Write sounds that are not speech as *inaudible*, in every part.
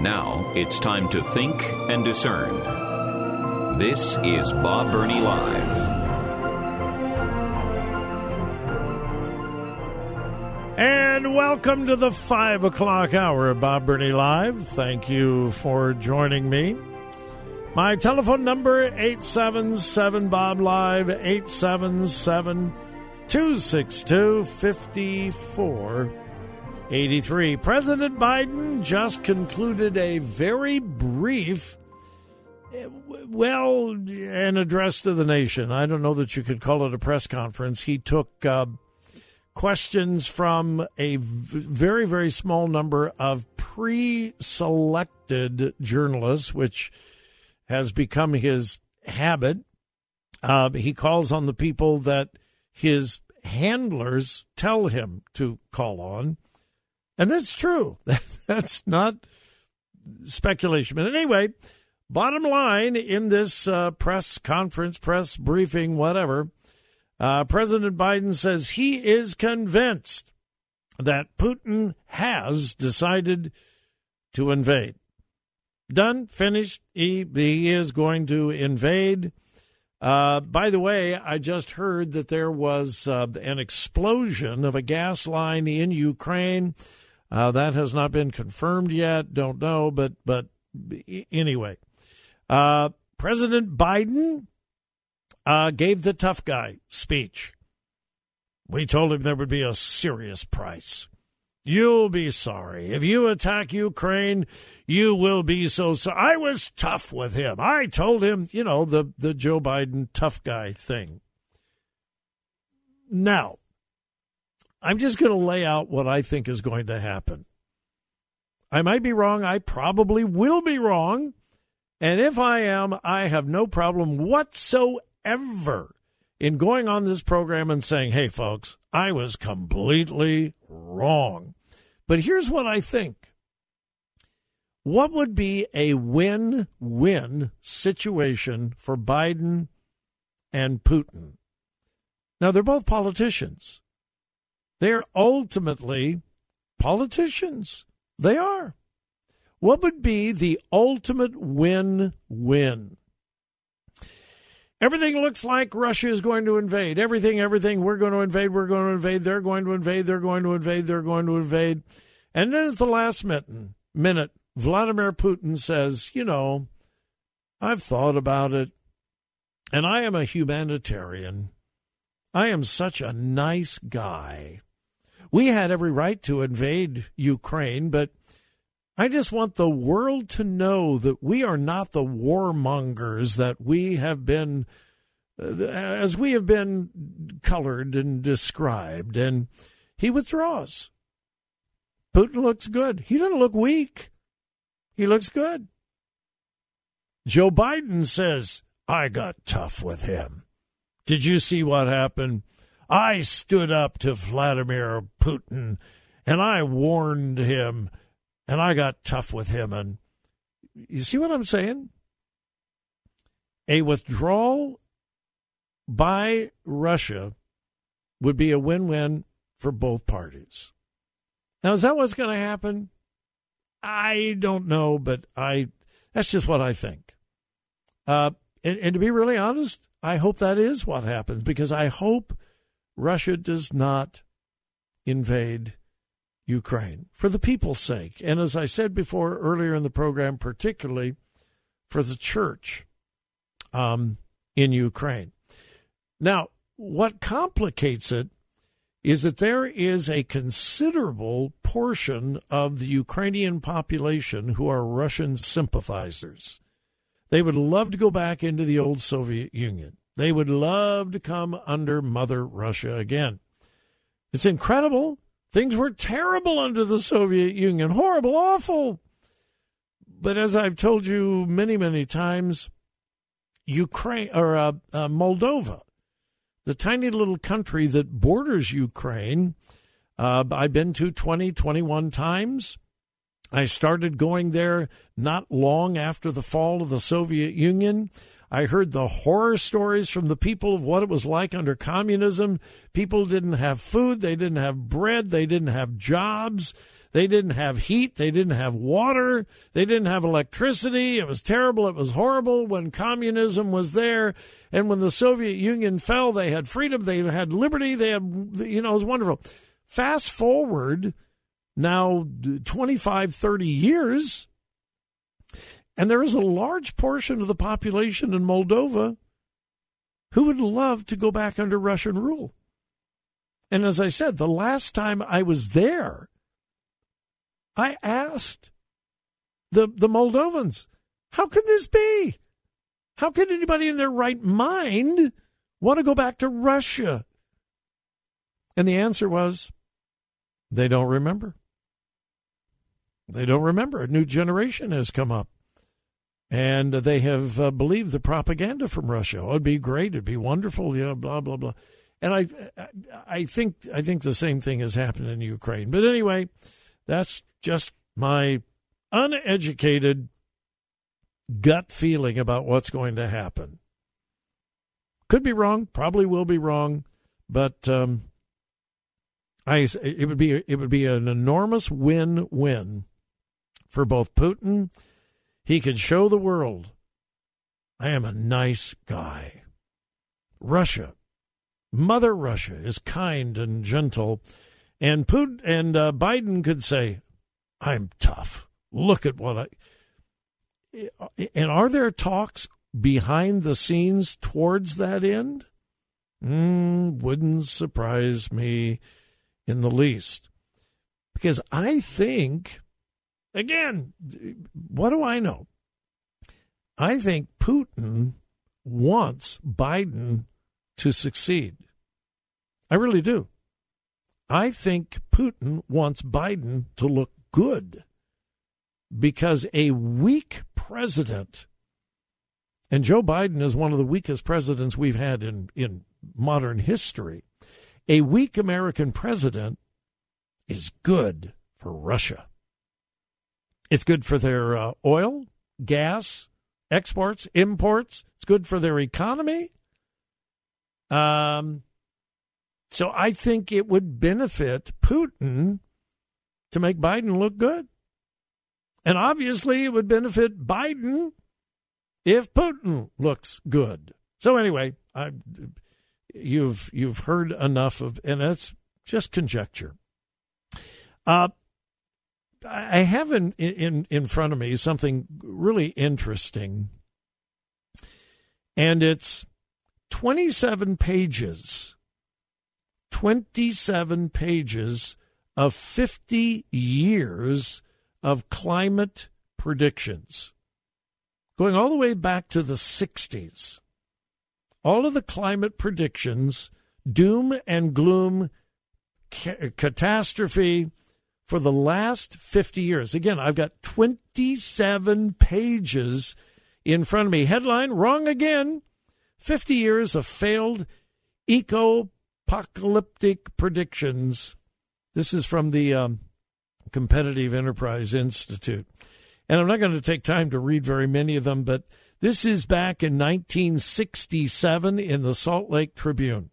Now it's time to think and discern. This is Bob Burney Live. And welcome to the five o'clock hour of Bob Burney Live. Thank you for joining me. My telephone number 877 Bob Live 877 262 5483. President Biden just concluded a very brief well, an address to the nation. I don't know that you could call it a press conference. He took uh, questions from a very, very small number of pre selected journalists, which has become his habit. Uh, he calls on the people that his handlers tell him to call on. And that's true. *laughs* that's not speculation. But anyway, bottom line in this uh, press conference, press briefing, whatever, uh, President Biden says he is convinced that Putin has decided to invade. Done, finished. He, he is going to invade. Uh, by the way, I just heard that there was uh, an explosion of a gas line in Ukraine. Uh, that has not been confirmed yet. Don't know, but but anyway, uh, President Biden uh, gave the tough guy speech. We told him there would be a serious price. You'll be sorry. If you attack Ukraine, you will be so sorry. I was tough with him. I told him, you know, the, the Joe Biden tough guy thing. Now, I'm just going to lay out what I think is going to happen. I might be wrong. I probably will be wrong. And if I am, I have no problem whatsoever in going on this program and saying, hey, folks, I was completely wrong. But here's what I think what would be a win win situation for Biden and Putin? Now, they're both politicians. They're ultimately politicians. They are. What would be the ultimate win win? Everything looks like Russia is going to invade. Everything, everything, we're going to invade, we're going to invade, they're going to invade, they're going to invade, they're going to invade. And then at the last minute, minute, Vladimir Putin says, you know, I've thought about it, and I am a humanitarian. I am such a nice guy. We had every right to invade Ukraine, but I just want the world to know that we are not the warmongers that we have been, uh, as we have been colored and described. And he withdraws. Putin looks good. He doesn't look weak. He looks good. Joe Biden says, I got tough with him. Did you see what happened? I stood up to Vladimir Putin and I warned him and I got tough with him. And you see what I'm saying? A withdrawal by Russia would be a win win for both parties. Now, is that what's going to happen? I don't know, but I that's just what I think. Uh, and, and to be really honest, I hope that is what happens because I hope Russia does not invade Ukraine for the people's sake. And as I said before earlier in the program, particularly for the church um, in Ukraine. Now, what complicates it is that there is a considerable portion of the Ukrainian population who are Russian sympathizers. They would love to go back into the old Soviet Union. They would love to come under Mother Russia again. It's incredible Things were terrible under the Soviet Union, horrible, awful. But as I've told you many, many times, Ukraine or uh, uh, Moldova, the tiny little country that borders Ukraine, uh, I've been to 20, 21 times. I started going there not long after the fall of the Soviet Union. I heard the horror stories from the people of what it was like under communism. People didn't have food, they didn't have bread, they didn't have jobs, they didn't have heat, they didn't have water, they didn't have electricity. It was terrible, it was horrible when communism was there. And when the Soviet Union fell, they had freedom, they had liberty, they had, you know, it was wonderful. Fast forward now 25, 30 years and there is a large portion of the population in Moldova who would love to go back under Russian rule. And as I said, the last time I was there, I asked the, the Moldovans, how could this be? How could anybody in their right mind want to go back to Russia? And the answer was, they don't remember. They don't remember. A new generation has come up and they have uh, believed the propaganda from Russia. Oh, it'd be great, it'd be wonderful, you know, blah blah blah. And I, I think, I think the same thing has happened in Ukraine. But anyway, that's just my uneducated gut feeling about what's going to happen. Could be wrong, probably will be wrong, but um, I it would be it would be an enormous win-win for both Putin he could show the world I am a nice guy. Russia, Mother Russia, is kind and gentle, and Putin and uh, Biden could say, "I'm tough. Look at what I." And are there talks behind the scenes towards that end? Mm, wouldn't surprise me in the least, because I think Again, what do I know? I think Putin wants Biden to succeed. I really do. I think Putin wants Biden to look good because a weak president, and Joe Biden is one of the weakest presidents we've had in, in modern history, a weak American president is good for Russia. It's good for their uh, oil, gas, exports, imports. It's good for their economy. Um, so I think it would benefit Putin to make Biden look good. And obviously, it would benefit Biden if Putin looks good. So anyway, I, you've you've heard enough of, and that's just conjecture. Uh, I have in, in in front of me something really interesting, and it's twenty seven pages, twenty seven pages of fifty years of climate predictions, going all the way back to the sixties. All of the climate predictions, doom and gloom, ca- catastrophe for the last 50 years. Again, I've got 27 pages in front of me. Headline Wrong again 50 years of failed eco apocalyptic predictions. This is from the um, Competitive Enterprise Institute. And I'm not going to take time to read very many of them, but this is back in 1967 in the Salt Lake Tribune.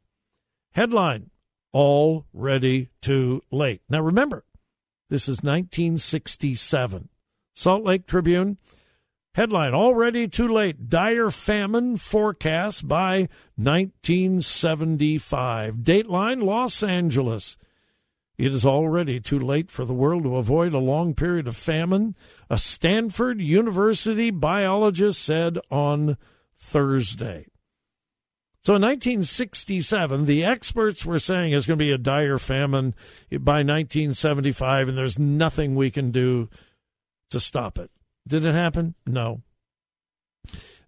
Headline Already Too Late. Now remember, this is 1967. Salt Lake Tribune. Headline Already too late. Dire famine forecast by 1975. Dateline Los Angeles. It is already too late for the world to avoid a long period of famine, a Stanford University biologist said on Thursday. So in 1967, the experts were saying it's going to be a dire famine by 1975, and there's nothing we can do to stop it. Did it happen? No.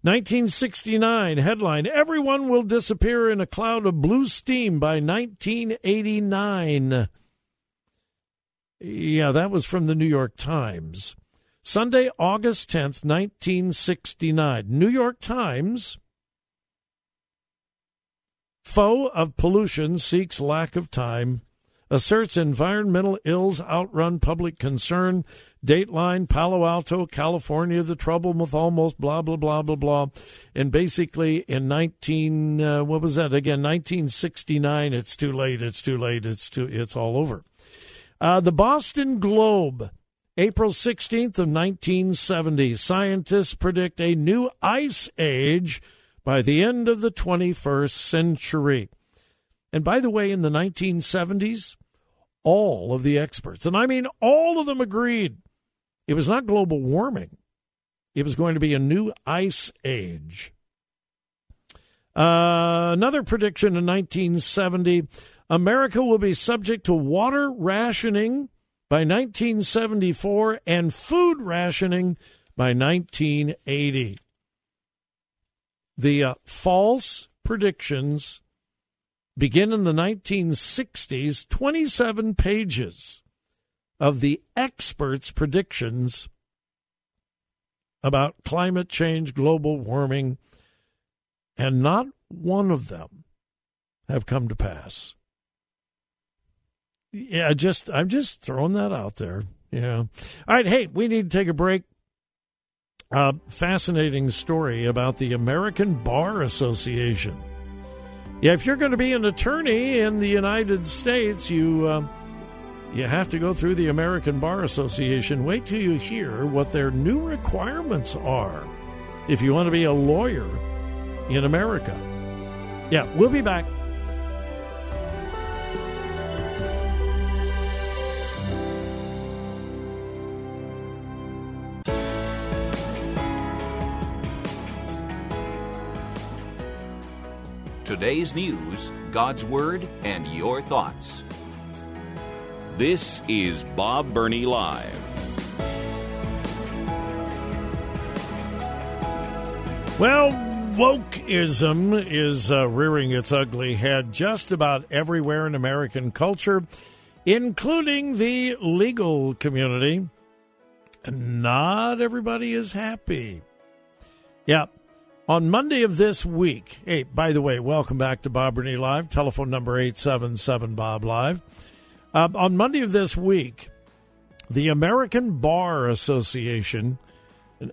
1969 headline Everyone will disappear in a cloud of blue steam by 1989. Yeah, that was from the New York Times. Sunday, August 10th, 1969. New York Times. Foe of pollution seeks lack of time asserts environmental ills outrun public concern. Dateline, Palo Alto, California, the trouble with almost blah, blah, blah, blah, blah. And basically in 19, uh, what was that again? 1969, it's too late, it's too late, it's too, it's all over. Uh, the Boston Globe, April 16th of 1970. Scientists predict a new ice age by the end of the 21st century. And by the way, in the 1970s, all of the experts, and I mean all of them agreed it was not global warming, it was going to be a new ice age. Uh, another prediction in 1970 America will be subject to water rationing by 1974 and food rationing by 1980. The uh, false predictions begin in the 1960s, 27 pages of the experts' predictions about climate change, global warming, and not one of them have come to pass. Yeah, just I'm just throwing that out there. Yeah. All right, hey, we need to take a break. Uh, fascinating story about the American Bar Association. Yeah, if you're going to be an attorney in the United States, you uh, you have to go through the American Bar Association. Wait till you hear what their new requirements are if you want to be a lawyer in America. Yeah, we'll be back. Today's news, God's Word, and your thoughts. This is Bob Burney Live. Well, wokeism is uh, rearing its ugly head just about everywhere in American culture, including the legal community. Not everybody is happy. Yeah, on Monday of this week, hey, by the way, welcome back to Bob Burney Live, telephone number 877 Bob Live. Uh, on Monday of this week, the American Bar Association,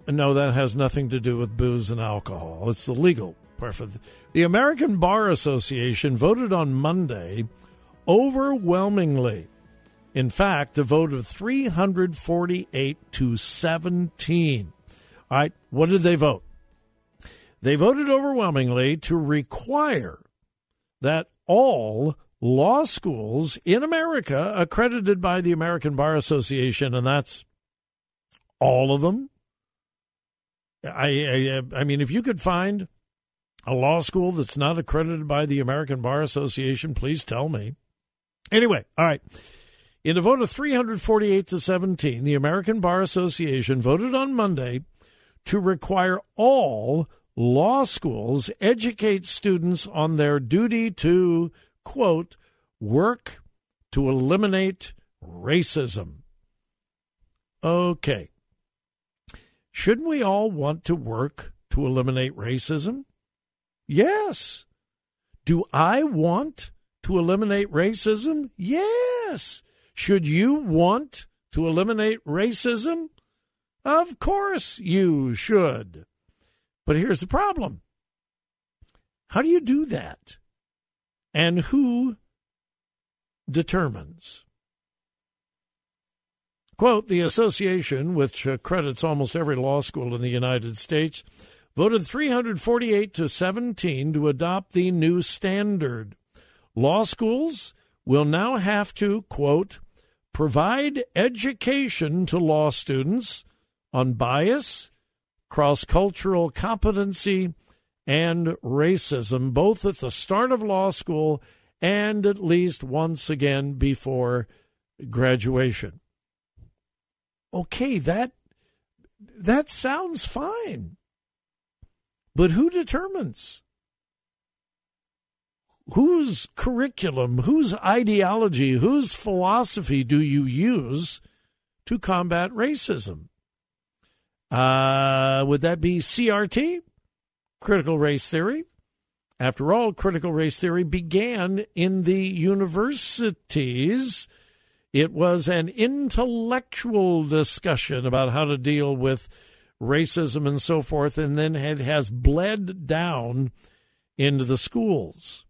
no, that has nothing to do with booze and alcohol, it's the legal part of the, the American Bar Association voted on Monday overwhelmingly. In fact, a vote of 348 to 17. All right, what did they vote? They voted overwhelmingly to require that all law schools in America accredited by the American Bar Association, and that's all of them. I, I, I mean, if you could find a law school that's not accredited by the American Bar Association, please tell me. Anyway, all right. In a vote of 348 to 17, the American Bar Association voted on Monday to require all law schools educate students on their duty to, quote, work to eliminate racism. Okay. Shouldn't we all want to work to eliminate racism? Yes. Do I want to eliminate racism? Yes. Should you want to eliminate racism? Of course you should. But here's the problem how do you do that? And who determines? Quote The association, which credits almost every law school in the United States, voted 348 to 17 to adopt the new standard. Law schools will now have to, quote, provide education to law students on bias cross cultural competency, and racism, both at the start of law school and at least once again before graduation. Okay, that that sounds fine. But who determines? whose curriculum, whose ideology, whose philosophy do you use to combat racism? Uh, would that be CRT, critical race theory? After all, critical race theory began in the universities. It was an intellectual discussion about how to deal with racism and so forth, and then it has bled down into the schools.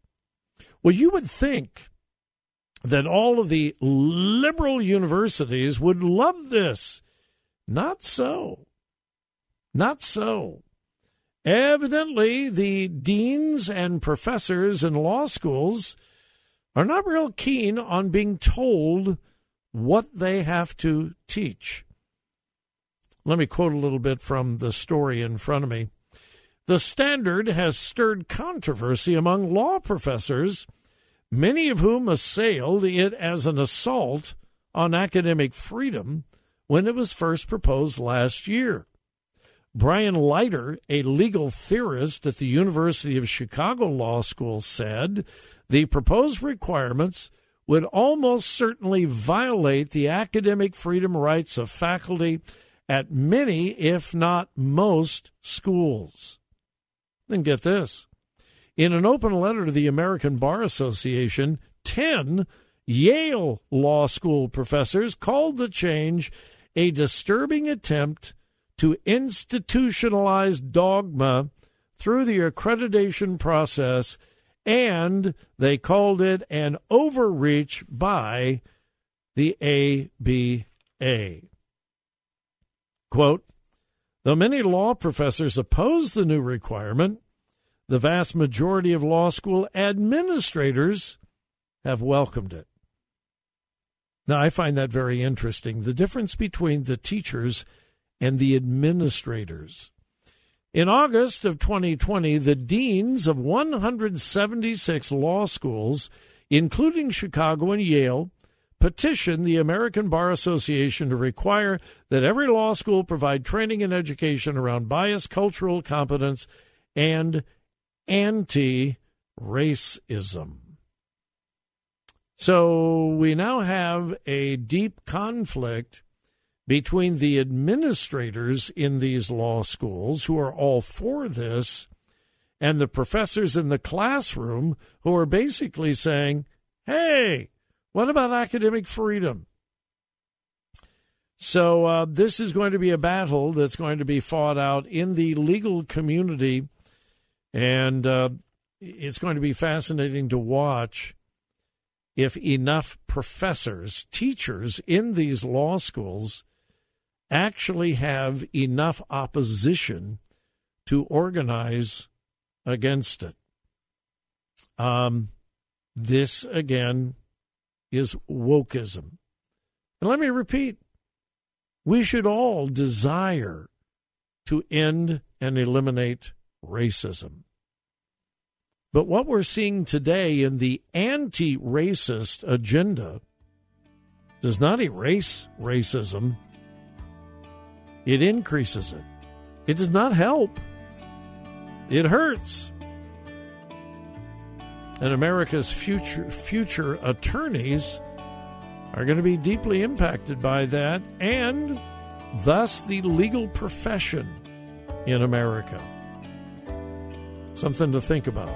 Well, you would think that all of the liberal universities would love this. Not so. Not so. Evidently, the deans and professors in law schools are not real keen on being told what they have to teach. Let me quote a little bit from the story in front of me. The standard has stirred controversy among law professors, many of whom assailed it as an assault on academic freedom when it was first proposed last year. Brian Leiter, a legal theorist at the University of Chicago Law School, said the proposed requirements would almost certainly violate the academic freedom rights of faculty at many, if not most, schools. Then get this. In an open letter to the American Bar Association, 10 Yale Law School professors called the change a disturbing attempt to institutionalize dogma through the accreditation process, and they called it an overreach by the ABA. Quote, Though many law professors oppose the new requirement, the vast majority of law school administrators have welcomed it. Now, I find that very interesting the difference between the teachers and the administrators. In August of 2020, the deans of 176 law schools, including Chicago and Yale, petitioned the American Bar Association to require that every law school provide training and education around bias, cultural competence, and anti racism. So we now have a deep conflict between the administrators in these law schools who are all for this and the professors in the classroom who are basically saying, hey, what about academic freedom? So, uh, this is going to be a battle that's going to be fought out in the legal community, and uh, it's going to be fascinating to watch if enough professors, teachers in these law schools actually have enough opposition to organize against it. Um, this, again, is wokeism. And let me repeat we should all desire to end and eliminate racism. But what we're seeing today in the anti racist agenda does not erase racism, it increases it. It does not help, it hurts. And America's future, future attorneys are going to be deeply impacted by that, and thus the legal profession in America. Something to think about.